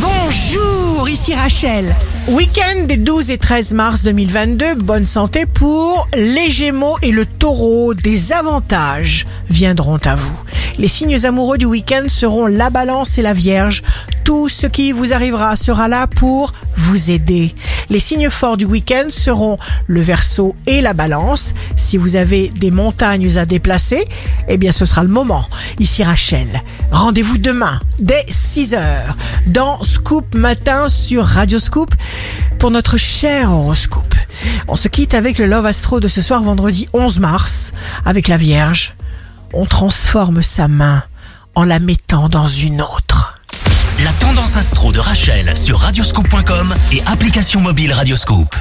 Bonjour, ici Rachel. Week-end des 12 et 13 mars 2022, bonne santé pour les Gémeaux et le Taureau. Des avantages viendront à vous. Les signes amoureux du week-end seront la Balance et la Vierge. Tout ce qui vous arrivera sera là pour vous aider. Les signes forts du week-end seront le Verseau et la Balance. Si vous avez des montagnes à déplacer, eh bien ce sera le moment. Ici Rachel. Rendez-vous demain dès 6 heures dans Scoop Matin sur Radio Scoop pour notre cher horoscope. On se quitte avec le Love Astro de ce soir vendredi 11 mars avec la Vierge. On transforme sa main en la mettant dans une autre. La tendance astro Rachel sur radioscope.com et application mobile Radioscope.